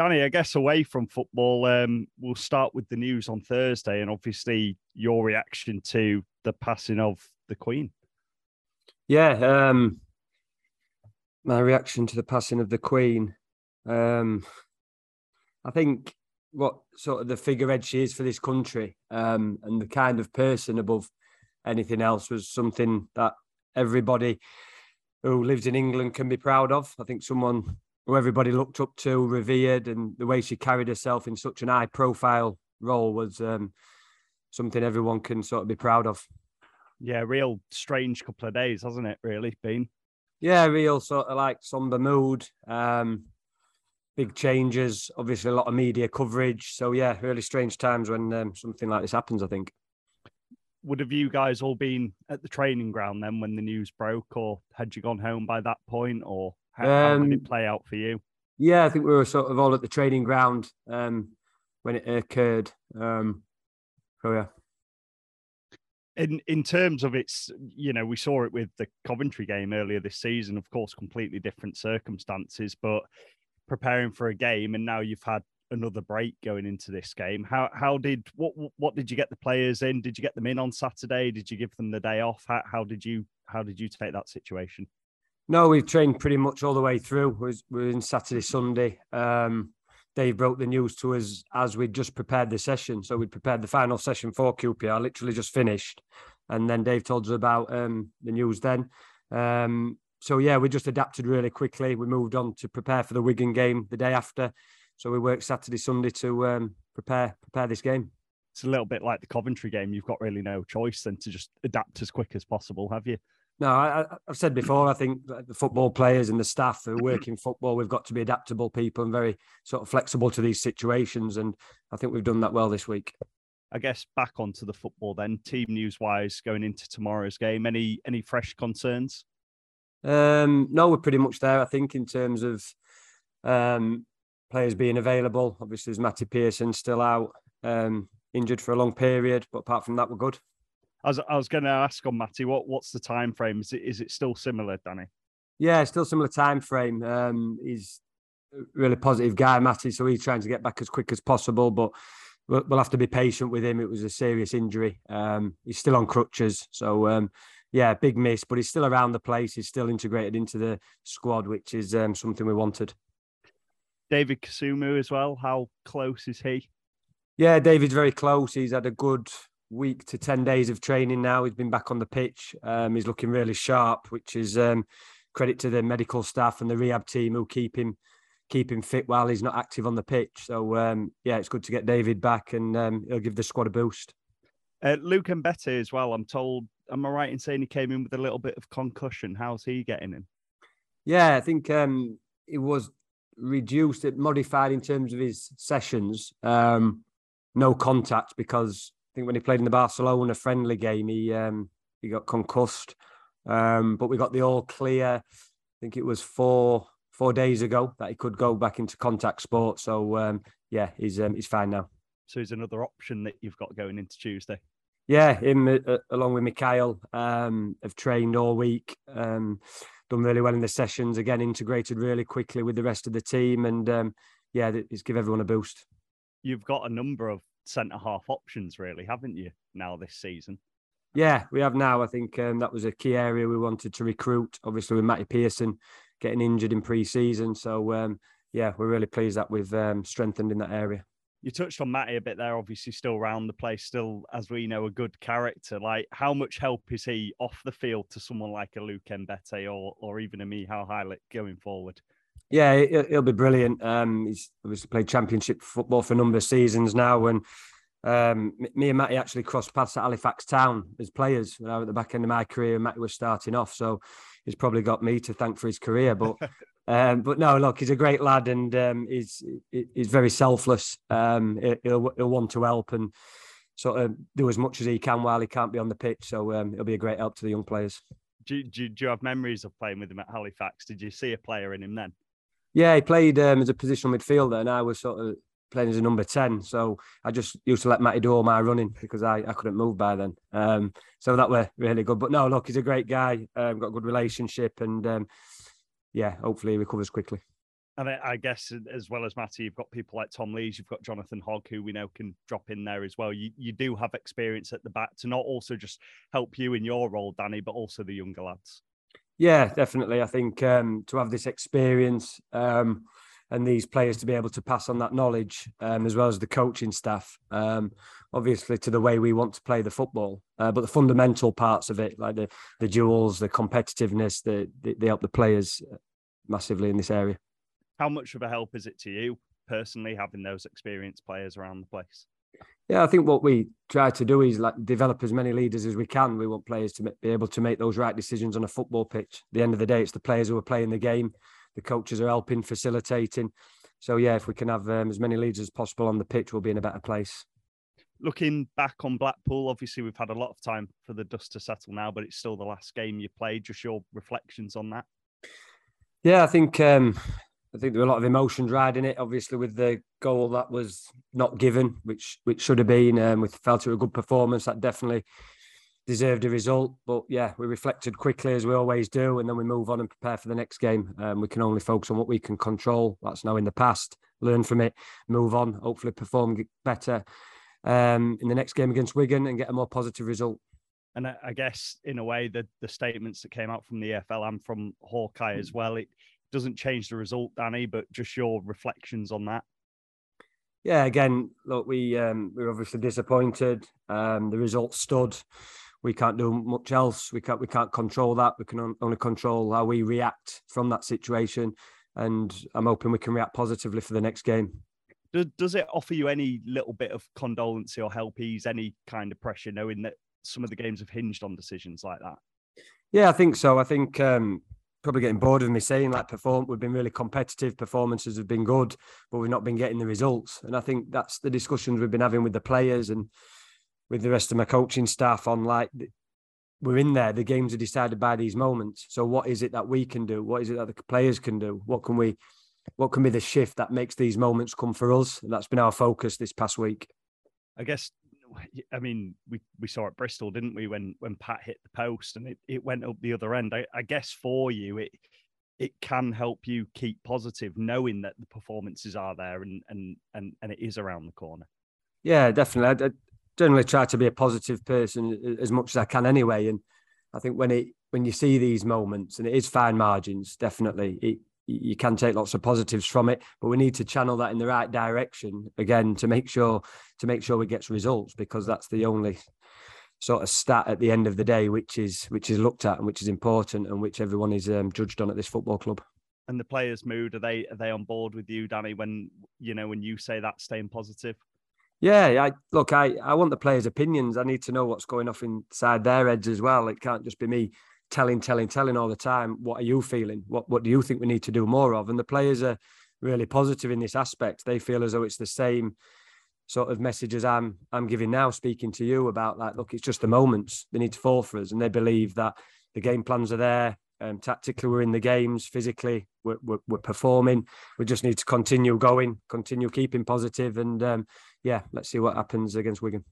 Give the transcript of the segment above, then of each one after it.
Danny, I guess away from football, um, we'll start with the news on Thursday, and obviously your reaction to the passing of the Queen. Yeah, um, my reaction to the passing of the Queen. Um, I think what sort of the figurehead she is for this country um, and the kind of person above anything else was something that everybody who lives in England can be proud of. I think someone who everybody looked up to, revered, and the way she carried herself in such an high profile role was um, something everyone can sort of be proud of. Yeah, real strange couple of days, hasn't it? Really been. Yeah, real sort of like somber mood. Um, big changes, obviously a lot of media coverage. So yeah, really strange times when um, something like this happens. I think. Would have you guys all been at the training ground then when the news broke, or had you gone home by that point, or how, um, how did it play out for you? Yeah, I think we were sort of all at the training ground um, when it occurred. Um, so yeah. In in terms of its you know we saw it with the coventry game earlier this season of course completely different circumstances but preparing for a game and now you've had another break going into this game. How how did what what did you get the players in? Did you get them in on saturday? Did you give them the day off? How, how did you how did you take that situation no we've trained pretty much all the way through we're, we're in saturday sunday um Dave broke the news to us as we'd just prepared the session. So we'd prepared the final session for QPR, literally just finished. And then Dave told us about um, the news then. Um, so yeah, we just adapted really quickly. We moved on to prepare for the Wigan game the day after. So we worked Saturday, Sunday to um, prepare prepare this game. It's a little bit like the Coventry game. You've got really no choice than to just adapt as quick as possible, have you? No, I, have said before. I think the football players and the staff who work in football, we've got to be adaptable people and very sort of flexible to these situations. And I think we've done that well this week. I guess back onto the football then, team news wise, going into tomorrow's game. Any any fresh concerns? Um, no, we're pretty much there. I think in terms of um, players being available. Obviously, there's Matty Pearson still out, um, injured for a long period, but apart from that, we're good. I was, I was going to ask on Matty, what what's the time frame? Is it is it still similar, Danny? Yeah, still similar time frame. Um, he's a really positive guy, Matty, so he's trying to get back as quick as possible, but we'll, we'll have to be patient with him. It was a serious injury. Um, he's still on crutches, so um, yeah, big miss, but he's still around the place. He's still integrated into the squad, which is um, something we wanted. David Kasumu as well. How close is he? Yeah, David's very close. He's had a good week to 10 days of training now. He's been back on the pitch. Um, he's looking really sharp, which is um, credit to the medical staff and the rehab team who keep him keep him fit while he's not active on the pitch. So um, yeah, it's good to get David back and um, he'll give the squad a boost. Uh, Luke Mbete as well. I'm told. Am I right in saying he came in with a little bit of concussion? How's he getting in? Yeah, I think um, it was reduced, it modified in terms of his sessions. Um, no contact because think when he played in the Barcelona friendly game, he um, he got concussed. Um, but we got the all clear. I think it was four four days ago that he could go back into contact sport. So um, yeah, he's um, he's fine now. So he's another option that you've got going into Tuesday. Yeah, him uh, along with Mikhail um, have trained all week, um, done really well in the sessions. Again, integrated really quickly with the rest of the team, and um, yeah, it's give everyone a boost. You've got a number of centre half options, really, haven't you, now this season? Yeah, we have now. I think um, that was a key area we wanted to recruit. Obviously, with Matty Pearson getting injured in pre-season, so um, yeah, we're really pleased that we've um, strengthened in that area. You touched on Matty a bit there. Obviously, still around the place, still as we know, a good character. Like, how much help is he off the field to someone like a Luke Mbete or or even a Michal Helik going forward? Yeah, he'll be brilliant. Um, he's obviously played championship football for a number of seasons now, and um, me and Matty actually crossed paths at Halifax Town as players when I was at the back end of my career. Matty was starting off, so he's probably got me to thank for his career. But um, but no, look, he's a great lad, and um, he's he's very selfless. Um, he'll he'll want to help and sort of do as much as he can while he can't be on the pitch. So um, it'll be a great help to the young players. Do, do, do you have memories of playing with him at Halifax? Did you see a player in him then? Yeah, he played um, as a positional midfielder, and I was sort of playing as a number 10. So I just used to let Matty do all my running because I, I couldn't move by then. Um, so that were really good. But no, look, he's a great guy, um, got a good relationship, and um, yeah, hopefully he recovers quickly. And I, guess as well as Matty, you've got people like Tom Lees, you've got Jonathan Hogg, who we know can drop in there as well. You you do have experience at the back to not also just help you in your role, Danny, but also the younger lads. Yeah, definitely. I think um, to have this experience um, and these players to be able to pass on that knowledge, um, as well as the coaching staff, um, obviously to the way we want to play the football. Uh, but the fundamental parts of it, like the the duels, the competitiveness, the, the they help the players massively in this area. How much of a help is it to you personally having those experienced players around the place? Yeah, I think what we try to do is like develop as many leaders as we can. We want players to be able to make those right decisions on a football pitch. At the end of the day, it's the players who are playing the game the coaches are helping, facilitating. So yeah, if we can have um, as many leaders as possible on the pitch, we'll be in a better place. Looking back on Blackpool, obviously we've had a lot of time for the dust to settle now, but it's still the last game you played. Just your reflections on that? Yeah, I think um, I think there were a lot of emotions riding it. Obviously, with the goal that was not given, which which should have been, um, we felt it was a good performance. That definitely deserved a result. But yeah, we reflected quickly as we always do, and then we move on and prepare for the next game. Um, we can only focus on what we can control. That's now in the past. Learn from it, move on. Hopefully, perform better um, in the next game against Wigan and get a more positive result. And I guess in a way, the the statements that came out from the EFL and from Hawkeye as well, it doesn't change the result, Danny, but just your reflections on that. Yeah, again, look, we um, we're obviously disappointed. Um, the result stood we can't do much else. We can't we can't control that. We can only control how we react from that situation. And I'm hoping we can react positively for the next game. Does, does it offer you any little bit of condolence or help ease any kind of pressure, knowing that some of the games have hinged on decisions like that? Yeah, I think so. I think um, probably getting bored of me saying like perform we've been really competitive performances have been good but we've not been getting the results and i think that's the discussions we've been having with the players and with the rest of my coaching staff on like we're in there. The games are decided by these moments. So what is it that we can do? What is it that the players can do? What can we? What can be the shift that makes these moments come for us? And that's been our focus this past week. I guess. I mean, we, we saw at Bristol, didn't we? When when Pat hit the post and it, it went up the other end. I, I guess for you, it it can help you keep positive, knowing that the performances are there and and and and it is around the corner. Yeah, definitely. I, generally try to be a positive person as much as I can anyway. And I think when it when you see these moments, and it is fine margins, definitely it, you can take lots of positives from it, but we need to channel that in the right direction again to make sure to make sure we get results because that's the only sort of stat at the end of the day which is which is looked at and which is important and which everyone is um, judged on at this football club and the players mood are they are they on board with you danny when you know when you say that staying positive yeah, I look, I, I want the players' opinions. I need to know what's going off inside their heads as well. It can't just be me telling, telling, telling all the time. What are you feeling? What what do you think we need to do more of? And the players are really positive in this aspect. They feel as though it's the same sort of messages I'm I'm giving now, speaking to you about like, look, it's just the moments they need to fall for us, and they believe that the game plans are there. Um, tactically, we're in the games. Physically, we're, we're, we're, performing. We just need to continue going, continue keeping positive, and um, yeah, let's see what happens against Wigan.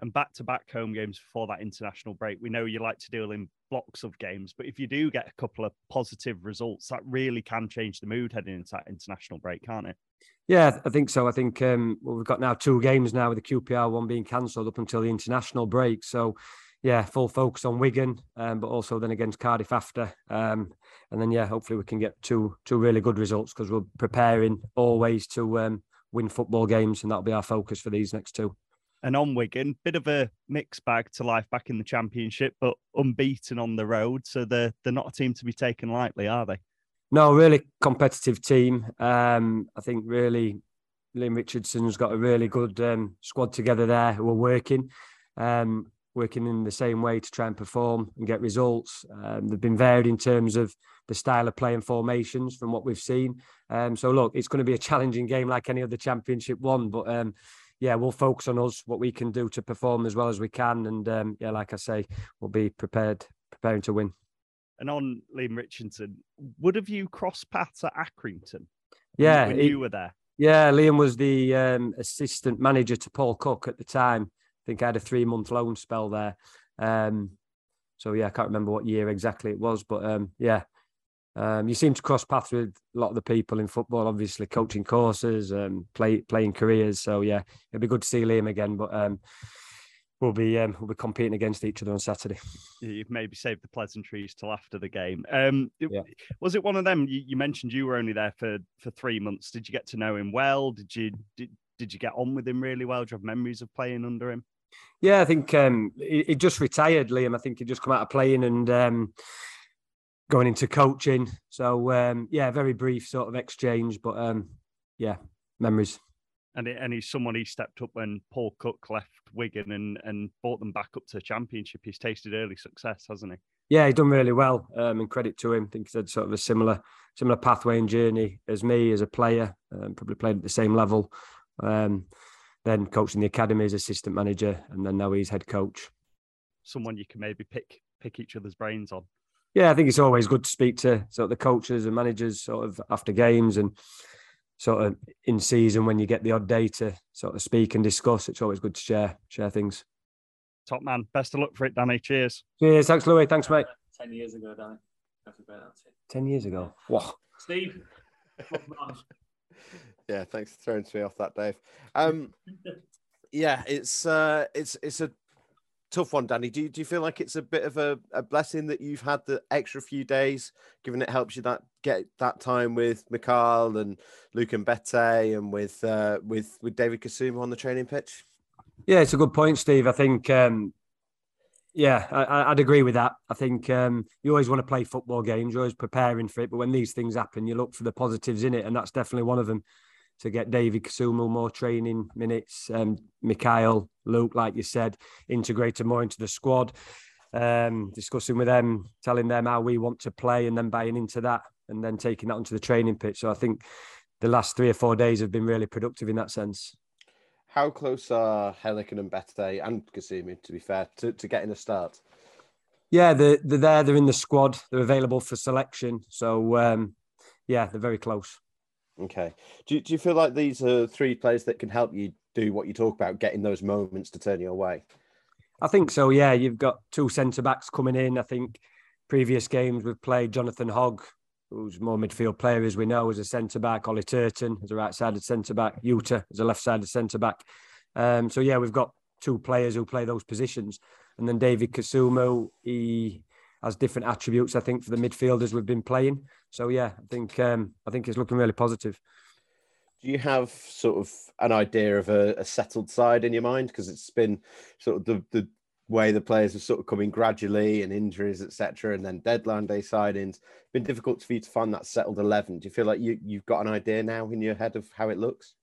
And back to back home games before that international break. We know you like to deal in blocks of games, but if you do get a couple of positive results, that really can change the mood heading into that international break, can't it? Yeah, I think so. I think um, well, we've got now two games now with the QPR one being cancelled up until the international break. So yeah, full focus on Wigan, um, but also then against Cardiff after. Um, and then yeah, hopefully we can get two two really good results because we're preparing always to um, win football games, and that'll be our focus for these next two. And on Wigan, bit of a mixed bag to life back in the Championship, but unbeaten on the road. So they're they're not a team to be taken lightly, are they? No, really competitive team. Um, I think really Leam Richardson's got a really good um, squad together there who are working. Um, working in the same way to try and perform and get results. Um, they've been varied in terms of the style of play and formations from what we've seen. Um, so look, it's going to be a challenging game like any other championship one, but um, yeah, we'll focus on us, what we can do to perform as well as we can, and um, yeah, like I say, we'll be prepared, preparing to win. And on Leam Richardson, would have you crossed paths at Accrington? Yeah, when you were there. Yeah, Leam was the um, assistant manager to Paul Cook at the time. I think I had a three month loan spell there. Um, so yeah, I can't remember what year exactly it was, but um, yeah, Um, you seem to cross paths with a lot of the people in football, obviously coaching courses, um, play playing careers. So yeah, it'd be good to see Leam again. But um, we'll be um, we'll be competing against each other on Saturday. You've maybe saved the pleasantries till after the game. Um, yeah. Was it one of them? You, you, mentioned you were only there for for three months. Did you get to know him well? Did you did, did you get on with him really well? Do you have memories of playing under him? Yeah, I think um, he, he, just retired, Leam. I think he just come out of playing and um, going into coaching. So um, yeah, very brief sort of exchange, but um, yeah, memories. And it, and he's someone he stepped up when Paul Cook left Wigan and and brought them back up to championship. He's tasted early success, hasn't he? Yeah, he's done really well. Um, and credit to him. I think he's had sort of a similar similar pathway and journey as me as a player. Um, probably played at the same level. Um, then coaching the academy as assistant manager, and then now he's head coach. Someone you can maybe pick pick each other's brains on. Yeah, I think it's always good to speak to sort of the coaches and managers sort of after games and sort of in season when you get the odd day to sort of speak and discuss. It's always good to share share things. Top man, best of luck for it, Danny. Cheers. Cheers. Thanks, Louis. Thanks, mate. Ten years ago, Danny. Ten years ago. Wow. Steve. yeah, thanks for throwing me off that, Dave. Um, yeah, it's uh, it's it's a tough one, Danny. Do you, do you feel like it's a bit of a, a blessing that you've had the extra few days, given it helps you that get that time with Mikhail and Luke Mbete and with uh, with with David Kasumu on the training pitch? Yeah, it's a good point, Steve. I think um, yeah, I, would agree with that. I think um, you always want to play football games. You're always preparing for it, but when these things happen, you look for the positives in it, and that's definitely one of them. To get David Kasumu more training minutes, um, Mikhail, Luke, like you said, integrated more into the squad, um, discussing with them, telling them how we want to play, and then buying into that, and then taking that onto the training pitch. So I think the last three or four days have been really productive in that sense. How close are Helik and Mbete and Kasumu, to be fair, to, to getting a start? Yeah, they're, they're there. They're in the squad. They're available for selection. So, um, yeah, they're very close. Okay. Do, do you feel like these are three players that can help you do what you talk about, getting those moments to turn your way? I think so. Yeah, you've got two centre backs coming in. I think previous games we've played Jonathan Hogg, who's more midfield player, as we know, as a centre back. Ollie Turton as a right sided centre back. Yuta as a left sided centre back. Um, so, yeah, we've got two players who play those positions. And then David Kasumu, he has different attributes, I think, for the midfielders we've been playing. So, yeah, I think um, I think it's looking really positive. Do you have sort of an idea of a, a settled side in your mind? Because it's been sort of the, the way the players are sort of coming gradually and injuries, etc., and then deadline day signings. Been difficult for you to find that settled eleven. Do you feel like you you've got an idea now in your head of how it looks?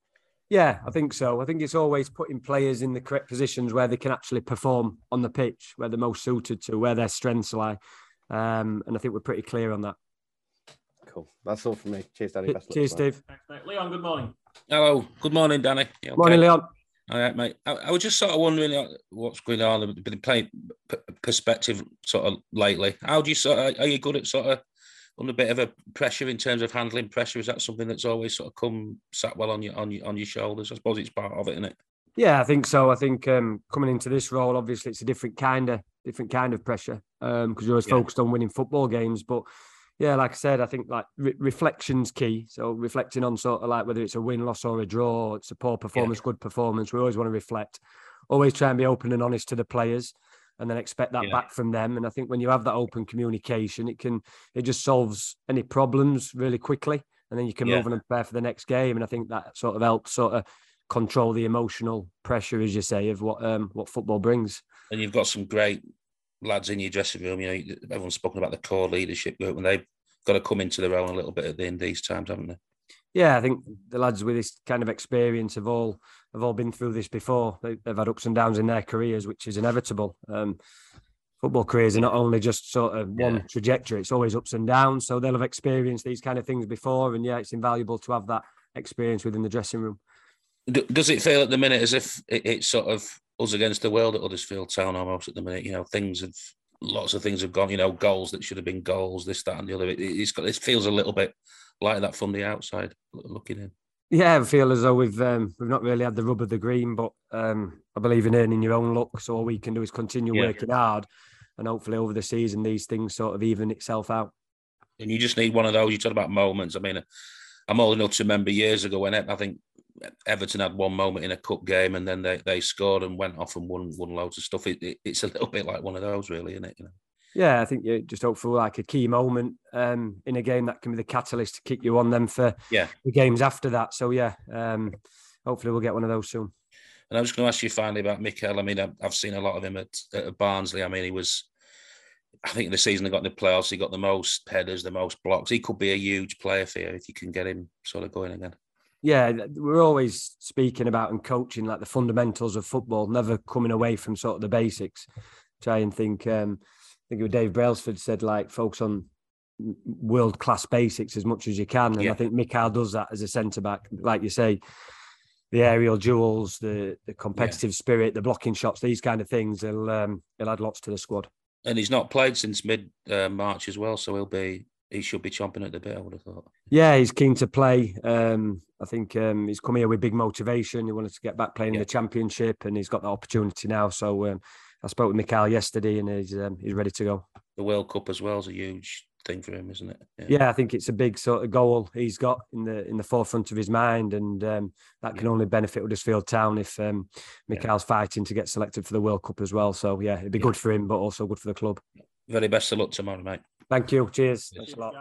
Yeah, I think so. I think it's always putting players in the correct positions where they can actually perform on the pitch, where they're most suited to, where their strengths lie. Um, and I think we're pretty clear on that. Cool. That's all from me. Cheers, Danny. Best Cheers, Steve. Thanks, mate. Leon, good morning. Hello. Good morning, Danny. Okay? Morning, Leon. All right, mate. I, I, was just sort of wondering uh, what's going on, a bit of play perspective sort of lately. How do you sort of, are you good at sort of under a bit of a pressure in terms of handling pressure? Is that something that's always sort of come sat well on your on your on your shoulders? I suppose it's part of it, isn't it? Yeah, I think so. I think um, coming into this role, obviously, it's a different kind of different kind of pressure because um, you're always yeah. focused on winning football games. But yeah, like I said, I think like re- reflection's key. So reflecting on sort of like whether it's a win, loss, or a draw, it's a poor performance, yeah. good performance. We always want to reflect. Always try and be open and honest to the players, and then expect that yeah. back from them. And I think when you have that open communication, it can it just solves any problems really quickly, and then you can yeah. move on and prepare for the next game. And I think that sort of helps sort of control the emotional pressure, as you say, of what um, what football brings. And you've got some great lads in your dressing room. You know, everyone's spoken about the core leadership group, and they've got to come into their own a little bit at the, in these times, haven't they? Yeah, I think the lads with this kind of experience have all have all been through this before. They, have had ups and downs in their careers, which is inevitable. Um, football careers are not only just sort of one yeah. trajectory; it's always ups and downs. So they'll have experienced these kind of things before, and yeah, it's invaluable to have that experience within the dressing room. Does it feel at the minute as if it's sort of us against the world at Huddersfield Town almost at the minute? You know, things have lots of things have gone. You know, goals that should have been goals, this, that, and the other. It, it's got. It feels a little bit like that from the outside looking in. Yeah, I feel as though we've um, we've not really had the rub of the green, but um, I believe in earning your own luck. So all we can do is continue yeah. working hard, and hopefully over the season these things sort of even itself out. And you just need one of those. You talk about moments. I mean, I'm old enough to remember years ago when I think Everton had one moment in a cup game and then they, they scored and went off and won won loads of stuff. It, it, it's a little bit like one of those, really, isn't it? You know. Yeah, I think you just hope for like a key moment um, in a game that can be the catalyst to kick you on them for yeah. the games after that. So yeah, um, hopefully we'll get one of those soon. And I was going to ask you finally about Mikel. I mean, I've seen a lot of him at, at Barnsley. I mean, he was, I think the season they got in the playoffs, he got the most headers, the most blocks. He could be a huge player for you if you can get him sort of going again. Yeah, we're always speaking about and coaching like the fundamentals of football, never coming away from sort of the basics. Try and think. Um, think of Dave Brailsford said like focus on world class basics as much as you can, and yeah. I think Mikel does that as a centre back. Like you say, the aerial duels, the the competitive yeah. spirit, the blocking shots, these kind of things. He'll um, he'll add lots to the squad. And he's not played since mid uh, March as well, so he'll be he should be chomping at the bit. I would have thought. Yeah, he's keen to play. Um, I think um, he's come here with big motivation. He wanted to get back playing yeah. in the championship, and he's got the opportunity now. So um, I spoke with Mikel yesterday, and he's um, he's ready to go. The World Cup as well is a huge thing for him, isn't it? Yeah. yeah. I think it's a big sort of goal he's got in the in the forefront of his mind, and um, that can yeah. only benefit Huddersfield Town if um, Mikel's yeah. fighting to get selected for the World Cup as well. So yeah, it'd be good for him, but also good for the club. Very best of luck tomorrow, mate. Thank you. Cheers. Thanks a lot.